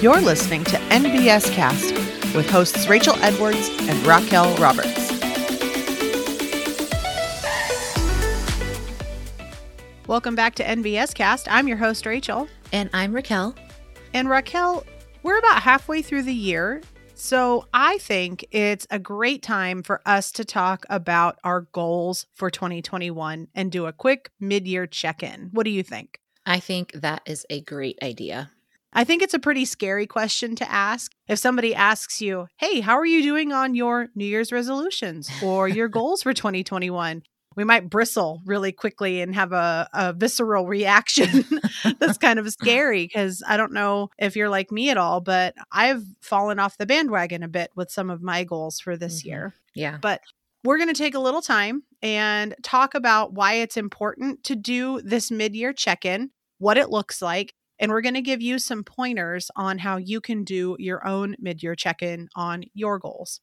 You're listening to NBS Cast with hosts Rachel Edwards and Raquel Roberts. Welcome back to NBS Cast. I'm your host, Rachel. And I'm Raquel. And Raquel, we're about halfway through the year. So I think it's a great time for us to talk about our goals for 2021 and do a quick mid year check in. What do you think? I think that is a great idea. I think it's a pretty scary question to ask. If somebody asks you, Hey, how are you doing on your New Year's resolutions or your goals for 2021? We might bristle really quickly and have a, a visceral reaction that's kind of scary because I don't know if you're like me at all, but I've fallen off the bandwagon a bit with some of my goals for this mm-hmm. year. Yeah. But we're going to take a little time and talk about why it's important to do this mid year check in, what it looks like, and we're going to give you some pointers on how you can do your own mid year check in on your goals.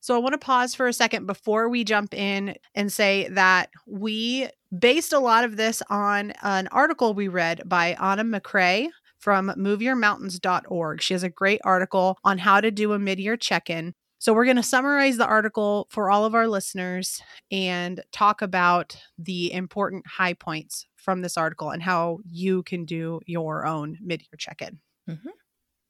So I want to pause for a second before we jump in and say that we based a lot of this on an article we read by Anna McCrae from moveyourmountains.org. She has a great article on how to do a mid year check in. So, we're going to summarize the article for all of our listeners and talk about the important high points from this article and how you can do your own mid year check in. Mm-hmm.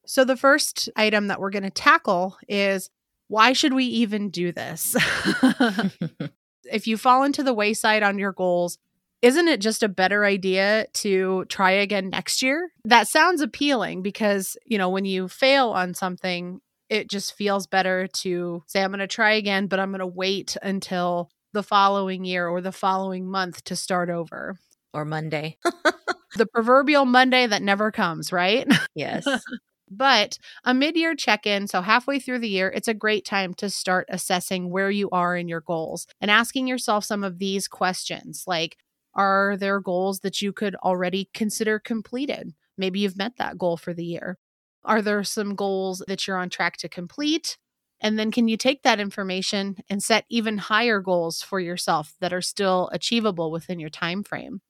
So, the first item that we're going to tackle is why should we even do this? if you fall into the wayside on your goals, isn't it just a better idea to try again next year? That sounds appealing because, you know, when you fail on something, it just feels better to say, I'm going to try again, but I'm going to wait until the following year or the following month to start over or Monday. the proverbial Monday that never comes, right? Yes. but a mid year check in, so halfway through the year, it's a great time to start assessing where you are in your goals and asking yourself some of these questions like, are there goals that you could already consider completed? Maybe you've met that goal for the year. Are there some goals that you're on track to complete? And then can you take that information and set even higher goals for yourself that are still achievable within your time frame?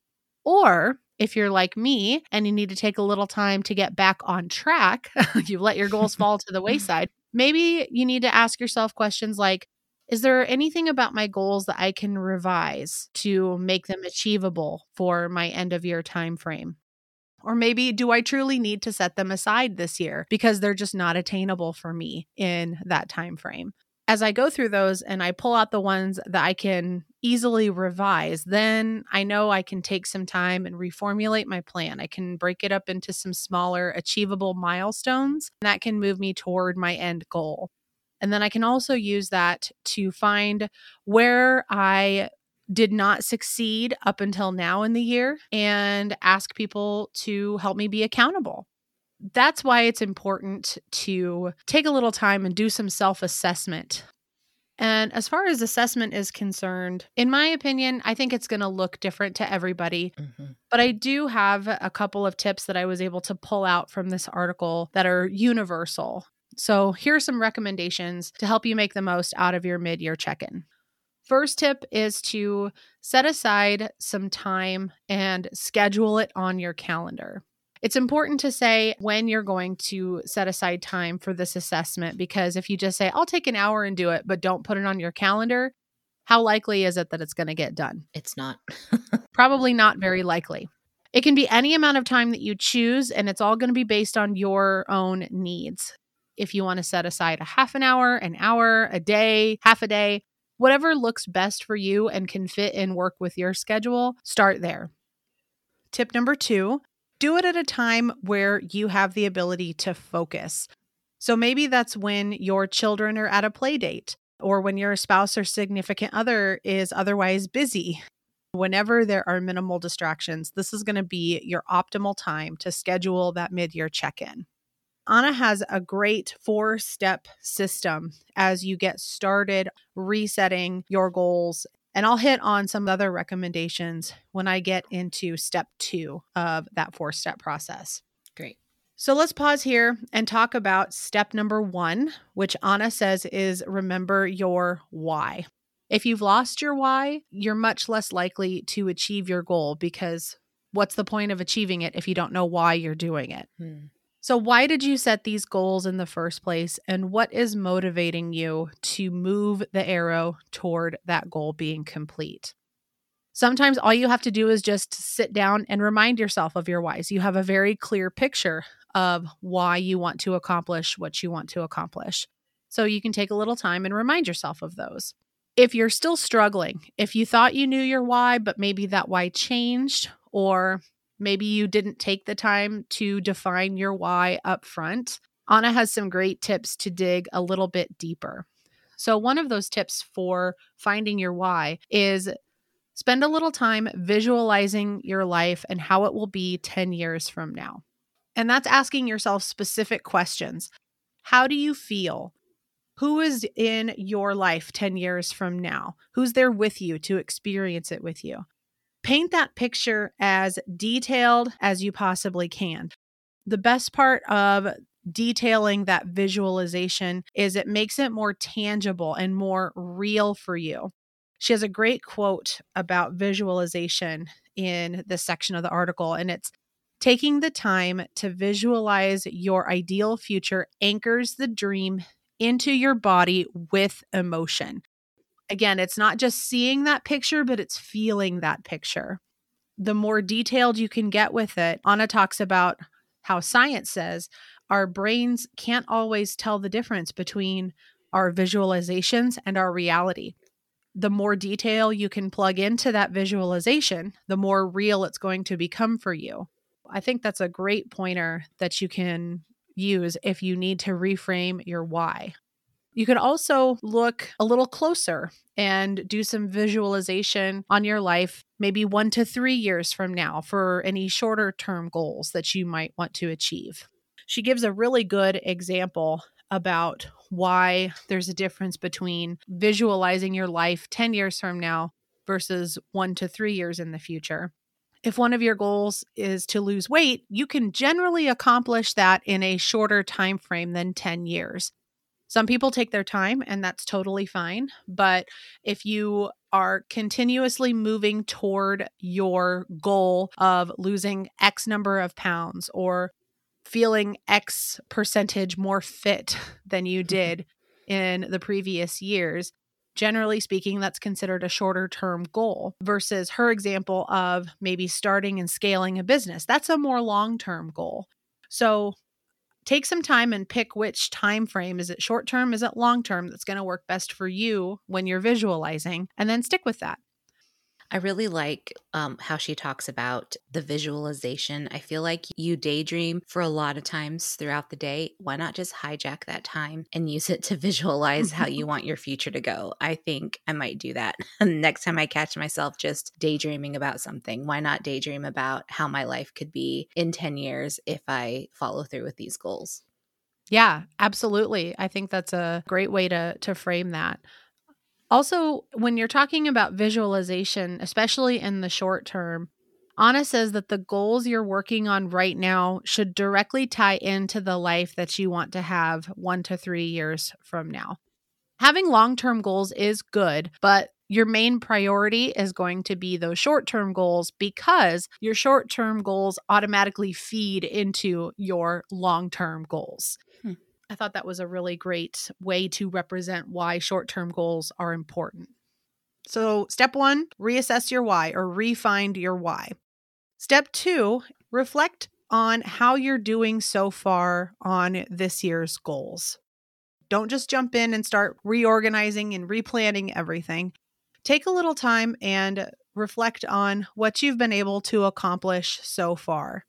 Or if you're like me and you need to take a little time to get back on track, if you let your goals fall to the wayside. Maybe you need to ask yourself questions like Is there anything about my goals that I can revise to make them achievable for my end of year time frame? Or maybe do I truly need to set them aside this year because they're just not attainable for me in that time frame? As I go through those and I pull out the ones that I can easily revise, then I know I can take some time and reformulate my plan. I can break it up into some smaller, achievable milestones that can move me toward my end goal. And then I can also use that to find where I did not succeed up until now in the year and ask people to help me be accountable that's why it's important to take a little time and do some self assessment. And as far as assessment is concerned, in my opinion, I think it's going to look different to everybody. Mm-hmm. But I do have a couple of tips that I was able to pull out from this article that are universal. So here are some recommendations to help you make the most out of your mid year check in. First tip is to set aside some time and schedule it on your calendar. It's important to say when you're going to set aside time for this assessment because if you just say, I'll take an hour and do it, but don't put it on your calendar, how likely is it that it's going to get done? It's not. Probably not very likely. It can be any amount of time that you choose, and it's all going to be based on your own needs. If you want to set aside a half an hour, an hour, a day, half a day, whatever looks best for you and can fit and work with your schedule, start there. Tip number two do it at a time where you have the ability to focus. So maybe that's when your children are at a play date or when your spouse or significant other is otherwise busy. Whenever there are minimal distractions, this is going to be your optimal time to schedule that mid year check in. Anna has a great four step system as you get started resetting your goals and I'll hit on some other recommendations when I get into step two of that four step process. Great. So let's pause here and talk about step number one, which Anna says is remember your why. If you've lost your why, you're much less likely to achieve your goal because what's the point of achieving it if you don't know why you're doing it? Hmm. So, why did you set these goals in the first place? And what is motivating you to move the arrow toward that goal being complete? Sometimes all you have to do is just sit down and remind yourself of your whys. You have a very clear picture of why you want to accomplish what you want to accomplish. So you can take a little time and remind yourself of those. If you're still struggling, if you thought you knew your why, but maybe that why changed, or maybe you didn't take the time to define your why up front, Anna has some great tips to dig a little bit deeper. So, one of those tips for finding your why is spend a little time visualizing your life and how it will be 10 years from now. And that's asking yourself specific questions. How do you feel? Who is in your life 10 years from now? Who's there with you to experience it with you? Paint that picture as detailed as you possibly can. The best part of detailing that visualization is it makes it more tangible and more real for you. She has a great quote about visualization in this section of the article, and it's taking the time to visualize your ideal future anchors the dream into your body with emotion. Again, it's not just seeing that picture, but it's feeling that picture. The more detailed you can get with it, Anna talks about how science says our brains can't always tell the difference between our visualizations and our reality the more detail you can plug into that visualization, the more real it's going to become for you. I think that's a great pointer that you can use if you need to reframe your why. You can also look a little closer and do some visualization on your life, maybe one to three years from now, for any shorter term goals that you might want to achieve. She gives a really good example about why there's a difference between visualizing your life 10 years from now versus one to three years in the future. If one of your goals is to lose weight, you can generally accomplish that in a shorter time frame than 10 years. Some people take their time and that's totally fine, but if you are continuously moving toward your goal of losing X number of pounds or feeling X percentage more fit than you did in the previous years. Generally speaking, that's considered a shorter term goal versus her example of maybe starting and scaling a business. That's a more long term goal. So take some time and pick which time frame is it short term is it long term that's going to work best for you when you're visualizing and then stick with that I really like um, how she talks about the visualization. I feel like you daydream for a lot of times throughout the day. Why not just hijack that time and use it to visualize how you want your future to go? I think I might do that next time I catch myself just daydreaming about something. Why not daydream about how my life could be in 10 years if I follow through with these goals? Yeah, absolutely. I think that's a great way to to frame that. Also, when you're talking about visualization, especially in the short term, Anna says that the goals you're working on right now should directly tie into the life that you want to have one to three years from now. Having long term goals is good, but your main priority is going to be those short term goals because your short term goals automatically feed into your long term goals. I thought that was a really great way to represent why short term goals are important. So, step one, reassess your why or refine your why. Step two, reflect on how you're doing so far on this year's goals. Don't just jump in and start reorganizing and replanning everything. Take a little time and reflect on what you've been able to accomplish so far.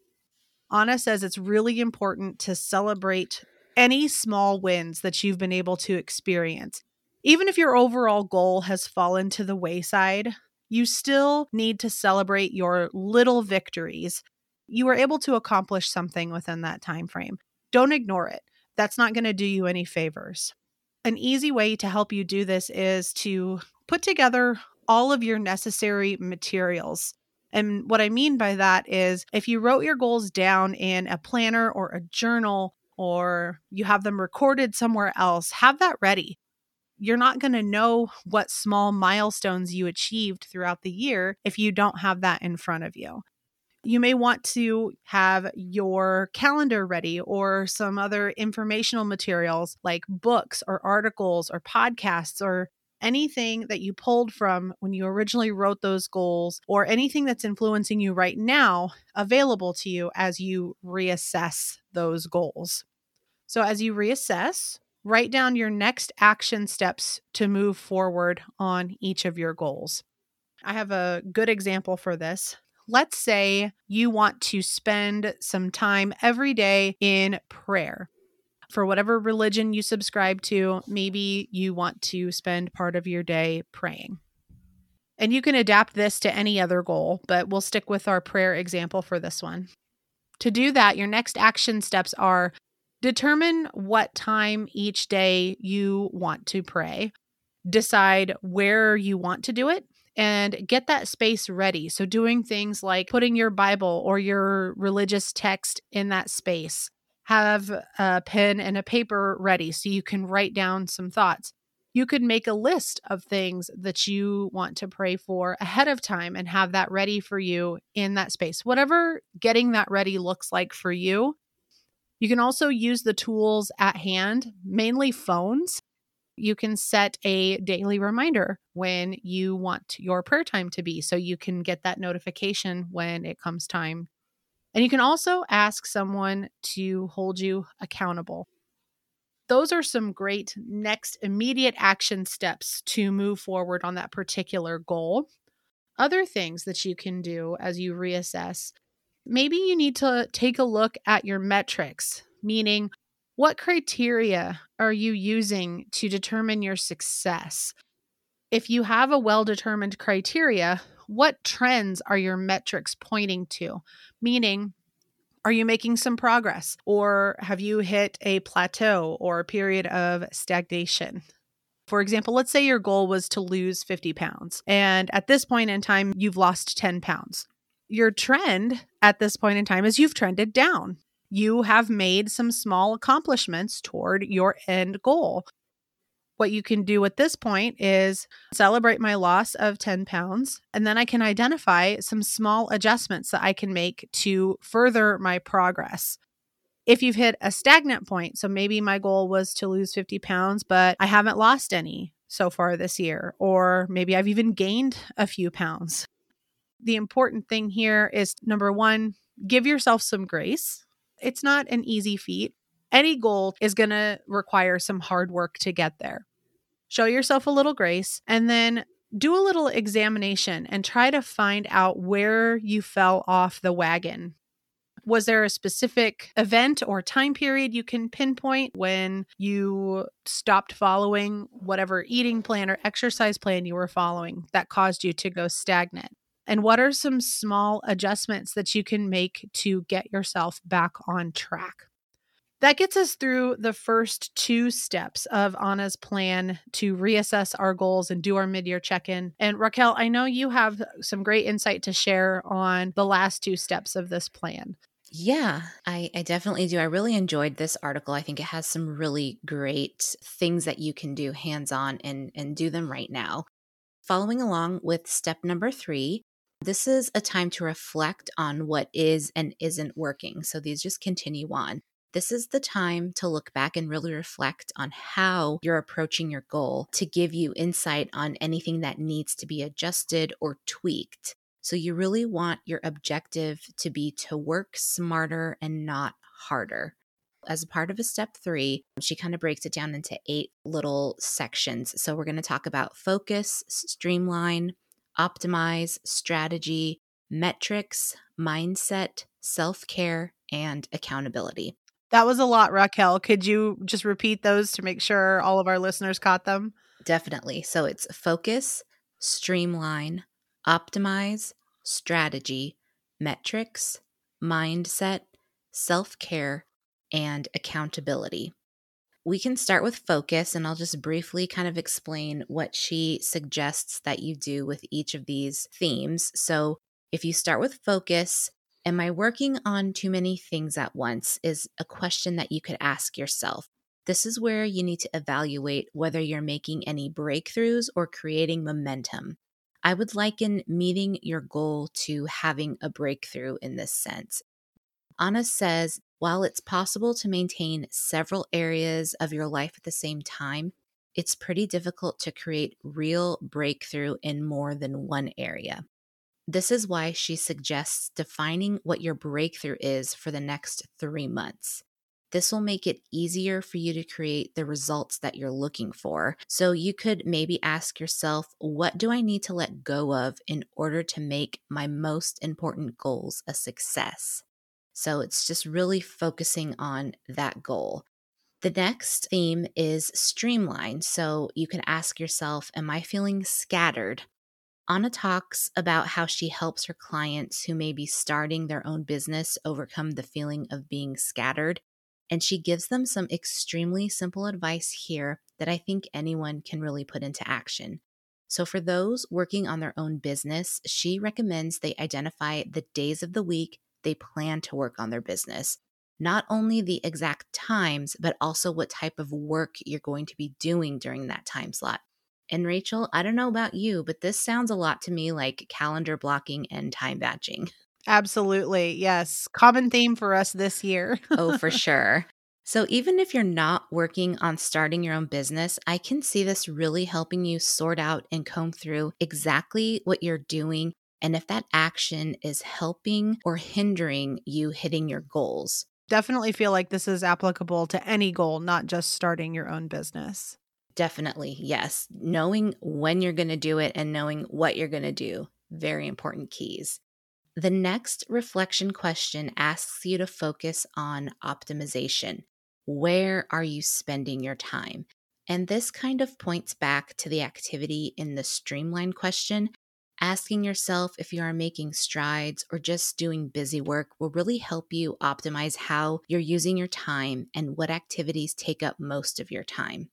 Anna says it's really important to celebrate any small wins that you've been able to experience. Even if your overall goal has fallen to the wayside, you still need to celebrate your little victories. You were able to accomplish something within that time frame. Don't ignore it. That's not going to do you any favors. An easy way to help you do this is to put together all of your necessary materials. And what I mean by that is if you wrote your goals down in a planner or a journal, or you have them recorded somewhere else, have that ready. You're not going to know what small milestones you achieved throughout the year if you don't have that in front of you. You may want to have your calendar ready or some other informational materials like books or articles or podcasts or anything that you pulled from when you originally wrote those goals or anything that's influencing you right now available to you as you reassess those goals. So, as you reassess, write down your next action steps to move forward on each of your goals. I have a good example for this. Let's say you want to spend some time every day in prayer. For whatever religion you subscribe to, maybe you want to spend part of your day praying. And you can adapt this to any other goal, but we'll stick with our prayer example for this one. To do that, your next action steps are determine what time each day you want to pray, decide where you want to do it, and get that space ready. So, doing things like putting your Bible or your religious text in that space, have a pen and a paper ready so you can write down some thoughts. You could make a list of things that you want to pray for ahead of time and have that ready for you in that space. Whatever getting that ready looks like for you. You can also use the tools at hand, mainly phones, you can set a daily reminder when you want your prayer time to be so you can get that notification when it comes time. And you can also ask someone to hold you accountable. Those are some great next immediate action steps to move forward on that particular goal. Other things that you can do as you reassess maybe you need to take a look at your metrics, meaning what criteria are you using to determine your success? If you have a well determined criteria, what trends are your metrics pointing to? Meaning, are you making some progress or have you hit a plateau or a period of stagnation? For example, let's say your goal was to lose 50 pounds, and at this point in time, you've lost 10 pounds. Your trend at this point in time is you've trended down you have made some small accomplishments toward your end goal. What you can do at this point is celebrate my loss of 10 pounds, and then I can identify some small adjustments that I can make to further my progress. If you've hit a stagnant point, so maybe my goal was to lose 50 pounds, but I haven't lost any so far this year, or maybe I've even gained a few pounds. The important thing here is number one, give yourself some grace it's not an easy feat. Any goal is going to require some hard work to get there. Show yourself a little grace and then do a little examination and try to find out where you fell off the wagon. Was there a specific event or time period you can pinpoint when you stopped following whatever eating plan or exercise plan you were following that caused you to go stagnant? And what are some small adjustments that you can make to get yourself back on track? That gets us through the first two steps of Anna's plan to reassess our goals and do our mid year check in. And Raquel, I know you have some great insight to share on the last two steps of this plan. Yeah, I, I, definitely do. I really enjoyed this article. I think it has some really great things that you can do hands on and, and do them right now. Following along with step number three, this is a time to reflect on what is and isn't working. So these just continue on. This is the time to look back and really reflect on how you're approaching your goal to give you insight on anything that needs to be adjusted or tweaked. So, you really want your objective to be to work smarter and not harder. As a part of a step three, she kind of breaks it down into eight little sections. So, we're going to talk about focus, streamline, optimize, strategy, metrics, mindset, self care, and accountability. That was a lot, Raquel. Could you just repeat those to make sure all of our listeners caught them? Definitely. So it's focus, streamline, optimize, strategy, metrics, mindset, self care, and accountability. We can start with focus, and I'll just briefly kind of explain what she suggests that you do with each of these themes. So, if you start with focus, Am I working on too many things at once? is a question that you could ask yourself. This is where you need to evaluate whether you're making any breakthroughs or creating momentum. I would liken meeting your goal to having a breakthrough in this sense. Anna says while it's possible to maintain several areas of your life at the same time, it's pretty difficult to create real breakthrough in more than one area. This is why she suggests defining what your breakthrough is for the next three months. This will make it easier for you to create the results that you're looking for. So you could maybe ask yourself, what do I need to let go of in order to make my most important goals a success? So it's just really focusing on that goal. The next theme is streamline. So you can ask yourself, Am I feeling scattered? Anna talks about how she helps her clients who may be starting their own business overcome the feeling of being scattered and she gives them some extremely simple advice here that I think anyone can really put into action. So, for those working on their own business, she recommends they identify the days of the week they plan to work on their business. Not only the exact times, but also what type of work you're going to be doing during that time slot. And Rachel, I don't know about you, but this sounds a lot to me like calendar blocking and time batching. Absolutely. Yes. Common theme for us this year. oh, for sure. So, even if you're not working on starting your own business, I can see this really helping you sort out and comb through exactly what you're doing and if that action is helping or hindering you hitting your goals. Definitely feel like this is applicable to any goal, not just starting your own business. Definitely, yes. Knowing when you're going to do it and knowing what you're going to do, very important keys. The next reflection question asks you to focus on optimization. Where are you spending your time? And this kind of points back to the activity in the streamline question. Asking yourself if you are making strides or just doing busy work will really help you optimize how you're using your time and what activities take up most of your time.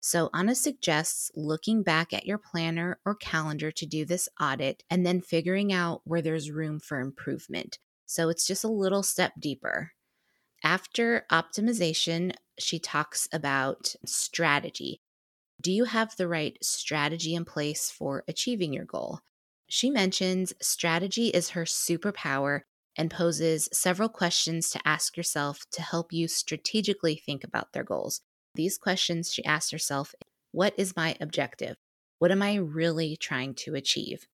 So, Anna suggests looking back at your planner or calendar to do this audit and then figuring out where there's room for improvement. So, it's just a little step deeper. After optimization, she talks about strategy. Do you have the right strategy in place for achieving your goal? She mentions strategy is her superpower and poses several questions to ask yourself to help you strategically think about their goals. These questions she asked herself What is my objective? What am I really trying to achieve?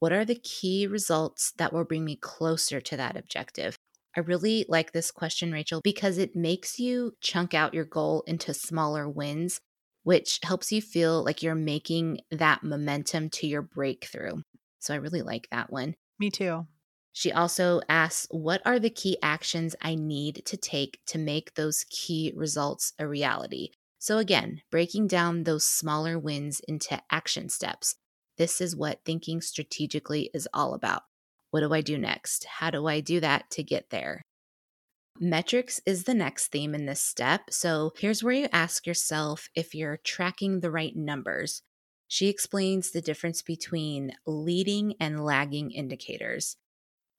What are the key results that will bring me closer to that objective? I really like this question, Rachel, because it makes you chunk out your goal into smaller wins, which helps you feel like you're making that momentum to your breakthrough. So I really like that one. Me too. She also asks, What are the key actions I need to take to make those key results a reality? So, again, breaking down those smaller wins into action steps. This is what thinking strategically is all about. What do I do next? How do I do that to get there? Metrics is the next theme in this step. So, here's where you ask yourself if you're tracking the right numbers. She explains the difference between leading and lagging indicators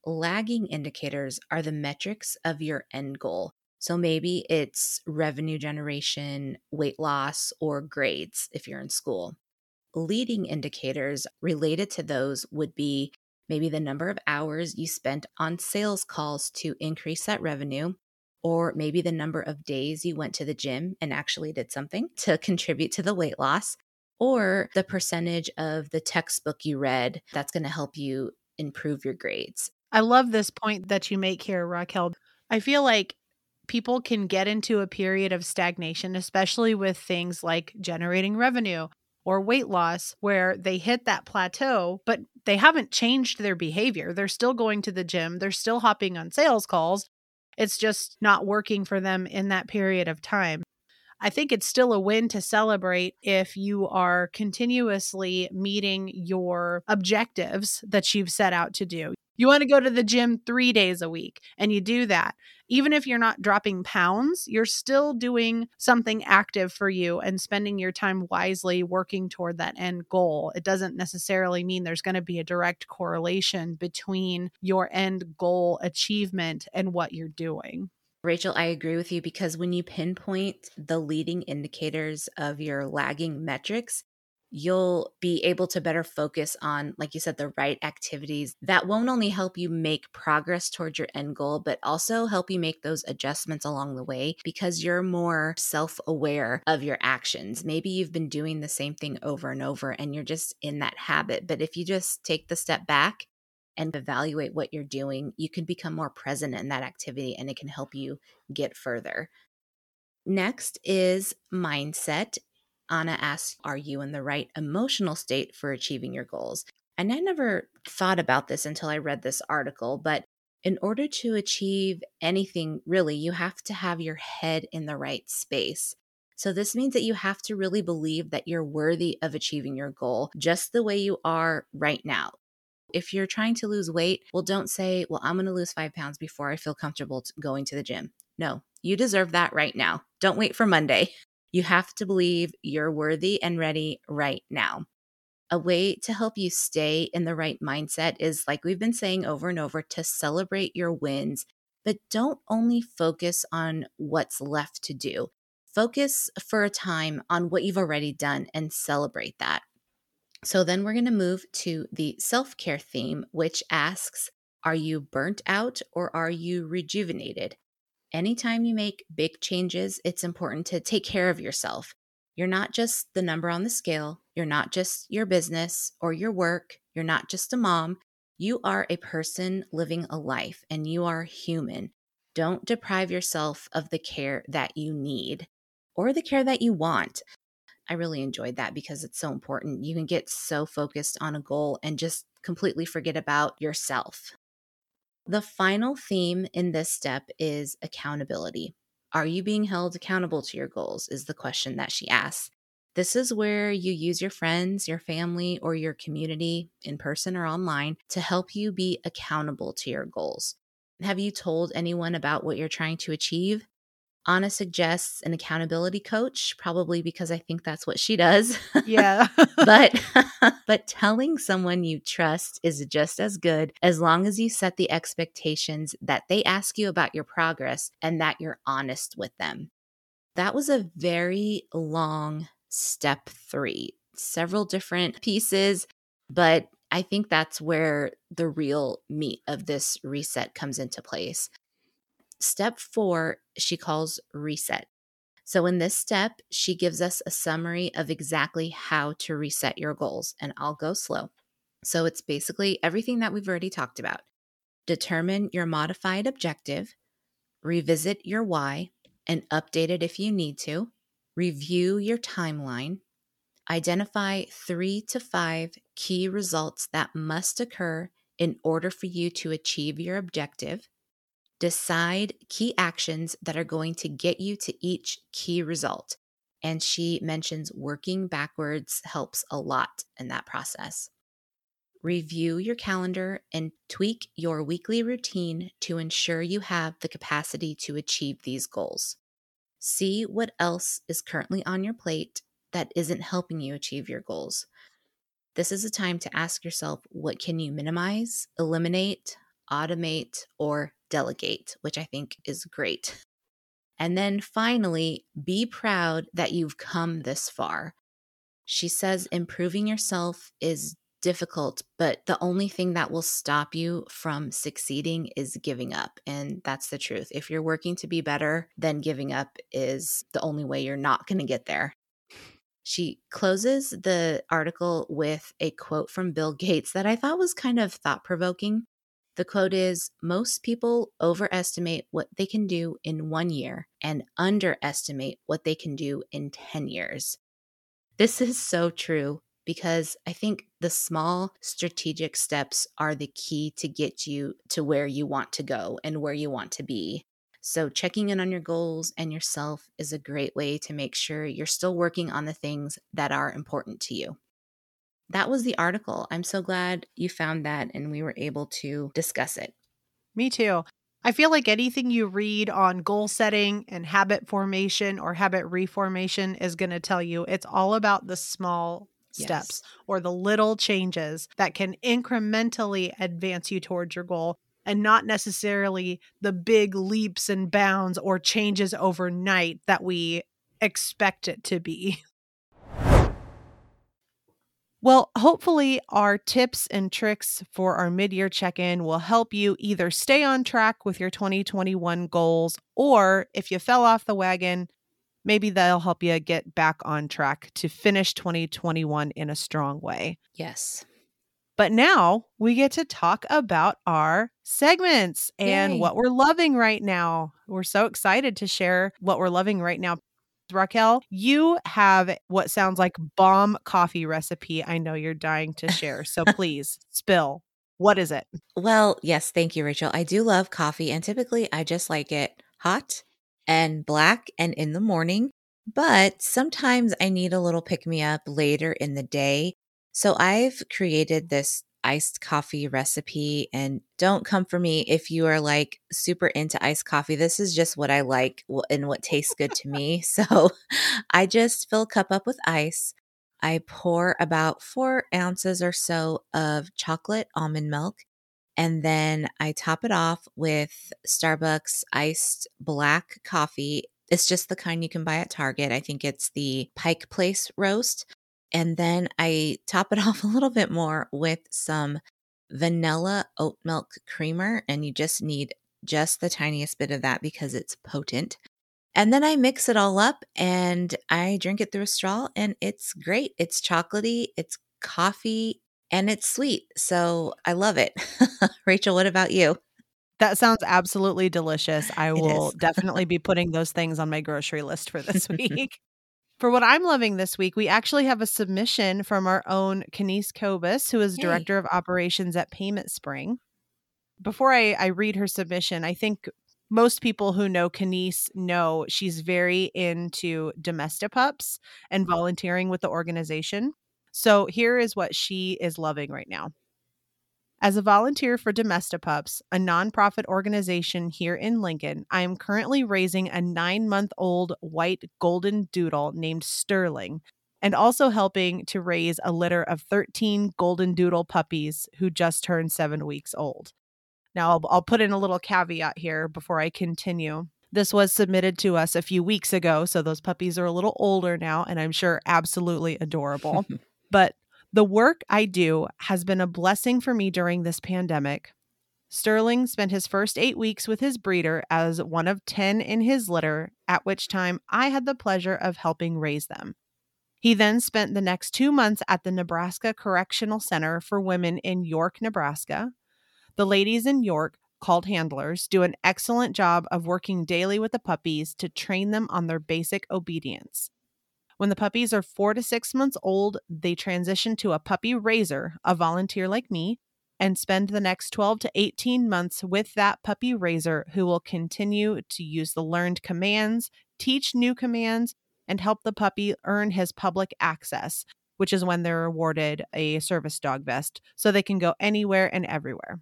lagging indicators are the metrics of your end goal. So maybe it's revenue generation, weight loss, or grades if you're in school. Leading indicators related to those would be maybe the number of hours you spent on sales calls to increase that revenue, or maybe the number of days you went to the gym and actually did something to contribute to the weight loss, or the percentage of the textbook you read that's going to help you improve your grades. I love this point that you make here, Raquel. I feel like people can get into a period of stagnation, especially with things like generating revenue or weight loss, where they hit that plateau, but they haven't changed their behavior. They're still going to the gym, they're still hopping on sales calls. It's just not working for them in that period of time. I think it's still a win to celebrate if you are continuously meeting your objectives that you've set out to do. You want to go to the gym three days a week and you do that. Even if you're not dropping pounds, you're still doing something active for you and spending your time wisely working toward that end goal. It doesn't necessarily mean there's going to be a direct correlation between your end goal achievement and what you're doing. Rachel, I agree with you because when you pinpoint the leading indicators of your lagging metrics, you'll be able to better focus on, like you said, the right activities that won't only help you make progress towards your end goal, but also help you make those adjustments along the way because you're more self aware of your actions. Maybe you've been doing the same thing over and over and you're just in that habit. But if you just take the step back and evaluate what you're doing, you can become more present in that activity and it can help you get further. Next is mindset. Anna asks, Are you in the right emotional state for achieving your goals? And I never thought about this until I read this article, but in order to achieve anything, really, you have to have your head in the right space. So, this means that you have to really believe that you're worthy of achieving your goal just the way you are right now. If you're trying to lose weight, well, don't say, Well, I'm going to lose five pounds before I feel comfortable going to the gym. No, you deserve that right now. Don't wait for Monday. You have to believe you're worthy and ready right now. A way to help you stay in the right mindset is, like we've been saying over and over, to celebrate your wins, but don't only focus on what's left to do. Focus for a time on what you've already done and celebrate that. So then we're going to move to the self care theme, which asks Are you burnt out or are you rejuvenated? Anytime you make big changes, it's important to take care of yourself. You're not just the number on the scale, you're not just your business or your work, you're not just a mom. You are a person living a life and you are human. Don't deprive yourself of the care that you need or the care that you want. I really enjoyed that because it's so important. You can get so focused on a goal and just completely forget about yourself. The final theme in this step is accountability. Are you being held accountable to your goals? Is the question that she asks. This is where you use your friends, your family, or your community, in person or online, to help you be accountable to your goals. Have you told anyone about what you're trying to achieve? Anna suggests an accountability coach, probably because I think that's what she does. Yeah. but but telling someone you trust is just as good as long as you set the expectations that they ask you about your progress and that you're honest with them. That was a very long step 3. Several different pieces, but I think that's where the real meat of this reset comes into place. Step four, she calls reset. So, in this step, she gives us a summary of exactly how to reset your goals, and I'll go slow. So, it's basically everything that we've already talked about. Determine your modified objective, revisit your why, and update it if you need to, review your timeline, identify three to five key results that must occur in order for you to achieve your objective, Decide key actions that are going to get you to each key result. And she mentions working backwards helps a lot in that process. Review your calendar and tweak your weekly routine to ensure you have the capacity to achieve these goals. See what else is currently on your plate that isn't helping you achieve your goals. This is a time to ask yourself what can you minimize, eliminate, automate, or delegate, which I think is great. And then finally, be proud that you've come this far. She says improving yourself is difficult, but the only thing that will stop you from succeeding is giving up. And that's the truth. If you're working to be better, then giving up is the only way you're not going to get there. She closes the article with a quote from Bill Gates that I thought was kind of thought provoking. The quote is Most people overestimate what they can do in one year and underestimate what they can do in 10 years. This is so true because I think the small strategic steps are the key to get you to where you want to go and where you want to be. So, checking in on your goals and yourself is a great way to make sure you're still working on the things that are important to you that was the article. I'm so glad you found that and we were able to discuss it. Me too. I feel like anything you read on goal setting and habit formation or habit reformation is going to tell you it's all about the small steps yes. or the little changes that can incrementally advance you towards your goal and not necessarily the big leaps and bounds or changes overnight that we expect it to be. Well, hopefully, our tips and tricks for our mid year check in will help you either stay on track with your 2021 goals, or if you fell off the wagon, maybe they'll help you get back on track to finish 2021 in a strong way. Yes. But now we get to talk about our segments and Yay. what we're loving right now. We're so excited to share what we're loving right now. Raquel, you have what sounds like bomb coffee recipe. I know you're dying to share. So please spill. What is it? Well, yes, thank you, Rachel. I do love coffee, and typically I just like it hot and black and in the morning. But sometimes I need a little pick me up later in the day. So I've created this iced coffee recipe and don't come for me if you are like super into iced coffee. This is just what I like and what tastes good to me. So I just fill a cup up with ice. I pour about four ounces or so of chocolate almond milk. And then I top it off with Starbucks iced black coffee. It's just the kind you can buy at Target. I think it's the Pike Place roast. And then I top it off a little bit more with some vanilla oat milk creamer. And you just need just the tiniest bit of that because it's potent. And then I mix it all up and I drink it through a straw and it's great. It's chocolatey, it's coffee, and it's sweet. So I love it. Rachel, what about you? That sounds absolutely delicious. I will definitely be putting those things on my grocery list for this week. For what I'm loving this week, we actually have a submission from our own Kenise Kobus, who is Yay. Director of Operations at Payment Spring. Before I, I read her submission, I think most people who know Kenise know she's very into Domestipups and volunteering with the organization. So here is what she is loving right now. As a volunteer for Domestipups, a nonprofit organization here in Lincoln, I am currently raising a nine month old white golden doodle named Sterling and also helping to raise a litter of 13 golden doodle puppies who just turned seven weeks old. Now, I'll, I'll put in a little caveat here before I continue. This was submitted to us a few weeks ago, so those puppies are a little older now, and I'm sure absolutely adorable. but the work I do has been a blessing for me during this pandemic. Sterling spent his first eight weeks with his breeder as one of 10 in his litter, at which time I had the pleasure of helping raise them. He then spent the next two months at the Nebraska Correctional Center for Women in York, Nebraska. The ladies in York, called handlers, do an excellent job of working daily with the puppies to train them on their basic obedience. When the puppies are four to six months old, they transition to a puppy raiser, a volunteer like me, and spend the next 12 to 18 months with that puppy raiser who will continue to use the learned commands, teach new commands, and help the puppy earn his public access, which is when they're awarded a service dog vest so they can go anywhere and everywhere.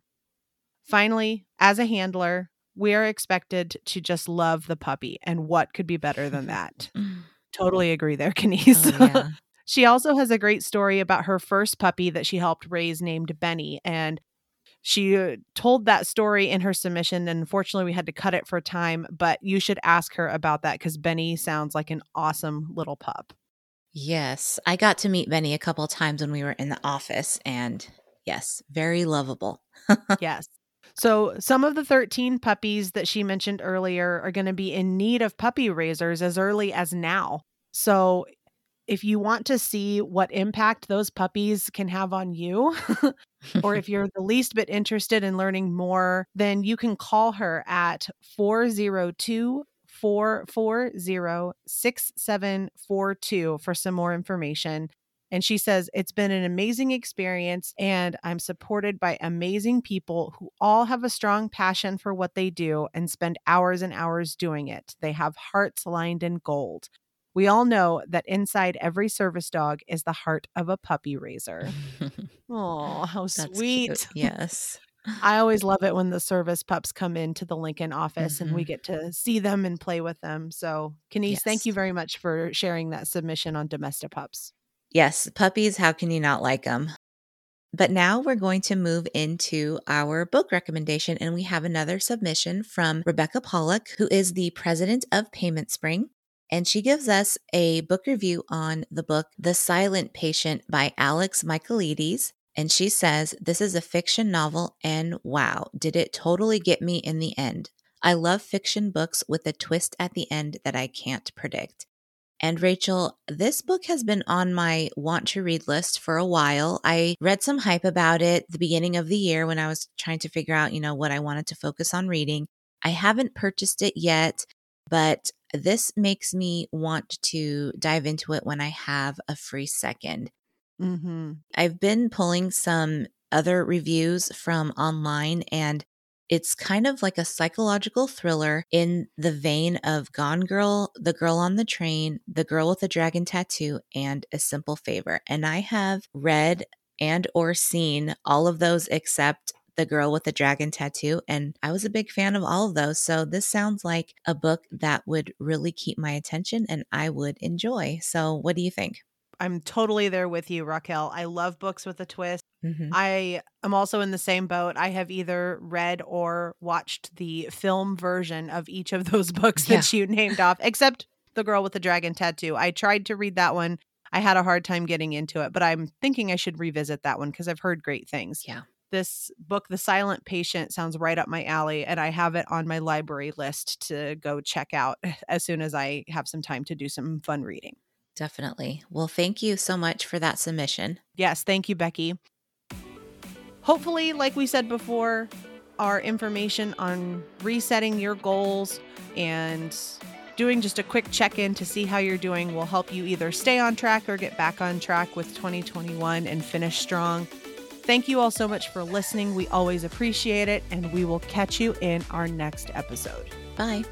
Finally, as a handler, we are expected to just love the puppy, and what could be better than that? Mm. Totally agree there, Kenise. Oh, yeah. she also has a great story about her first puppy that she helped raise named Benny. And she uh, told that story in her submission. And unfortunately, we had to cut it for time, but you should ask her about that because Benny sounds like an awesome little pup. Yes, I got to meet Benny a couple times when we were in the office, and yes, very lovable. yes. So, some of the 13 puppies that she mentioned earlier are going to be in need of puppy raisers as early as now. So, if you want to see what impact those puppies can have on you, or if you're the least bit interested in learning more, then you can call her at 402 440 6742 for some more information. And she says, It's been an amazing experience, and I'm supported by amazing people who all have a strong passion for what they do and spend hours and hours doing it. They have hearts lined in gold. We all know that inside every service dog is the heart of a puppy raiser. Oh, how That's sweet. cute. Yes. I always love it when the service pups come into the Lincoln office and we Mhm. get to see them and play with them. So, Kenise, thank you very much for sharing that submission on Domestipups. Yes, puppies, how can you not like them? But now we're going to move into our book recommendation, and we have another submission from Rebecca Pollock, who is the president of Payment Spring. And she gives us a book review on the book The Silent Patient by Alex Michaelides. And she says, This is a fiction novel, and wow, did it totally get me in the end. I love fiction books with a twist at the end that I can't predict. And Rachel, this book has been on my want to read list for a while. I read some hype about it the beginning of the year when I was trying to figure out, you know, what I wanted to focus on reading. I haven't purchased it yet, but this makes me want to dive into it when I have a free 2nd Mm-hmm. I've been pulling some other reviews from online and it's kind of like a psychological thriller in the vein of Gone Girl, The Girl on the Train, The Girl with the Dragon Tattoo, and A Simple Favor. And I have read and or seen all of those except the girl with the dragon tattoo and i was a big fan of all of those so this sounds like a book that would really keep my attention and i would enjoy so what do you think I'm totally there with you, Raquel. I love books with a twist. mm-hmm. I am also in the same boat. I have either read or watched the film version of each of those books that you named off, except The Girl with the Dragon Tattoo. I tried to read that one. I had a hard time getting into it, but I'm thinking I should revisit that one because I've heard great things. yeah This book, The Silent Patient, sounds right up my alley, and I have it on my library list to go check out as soon as I have some time to do some fun reading. definitely well thank you so much for that submission Yes, thank you, Becky. Hopefully, like we said before, our information on resetting your goals and doing just a quick check in to see how you're doing will help you either stay on track or get back on track with 2021 and finish strong. Thank you all so much for listening. We always appreciate it, and we will catch you in our next episode. bye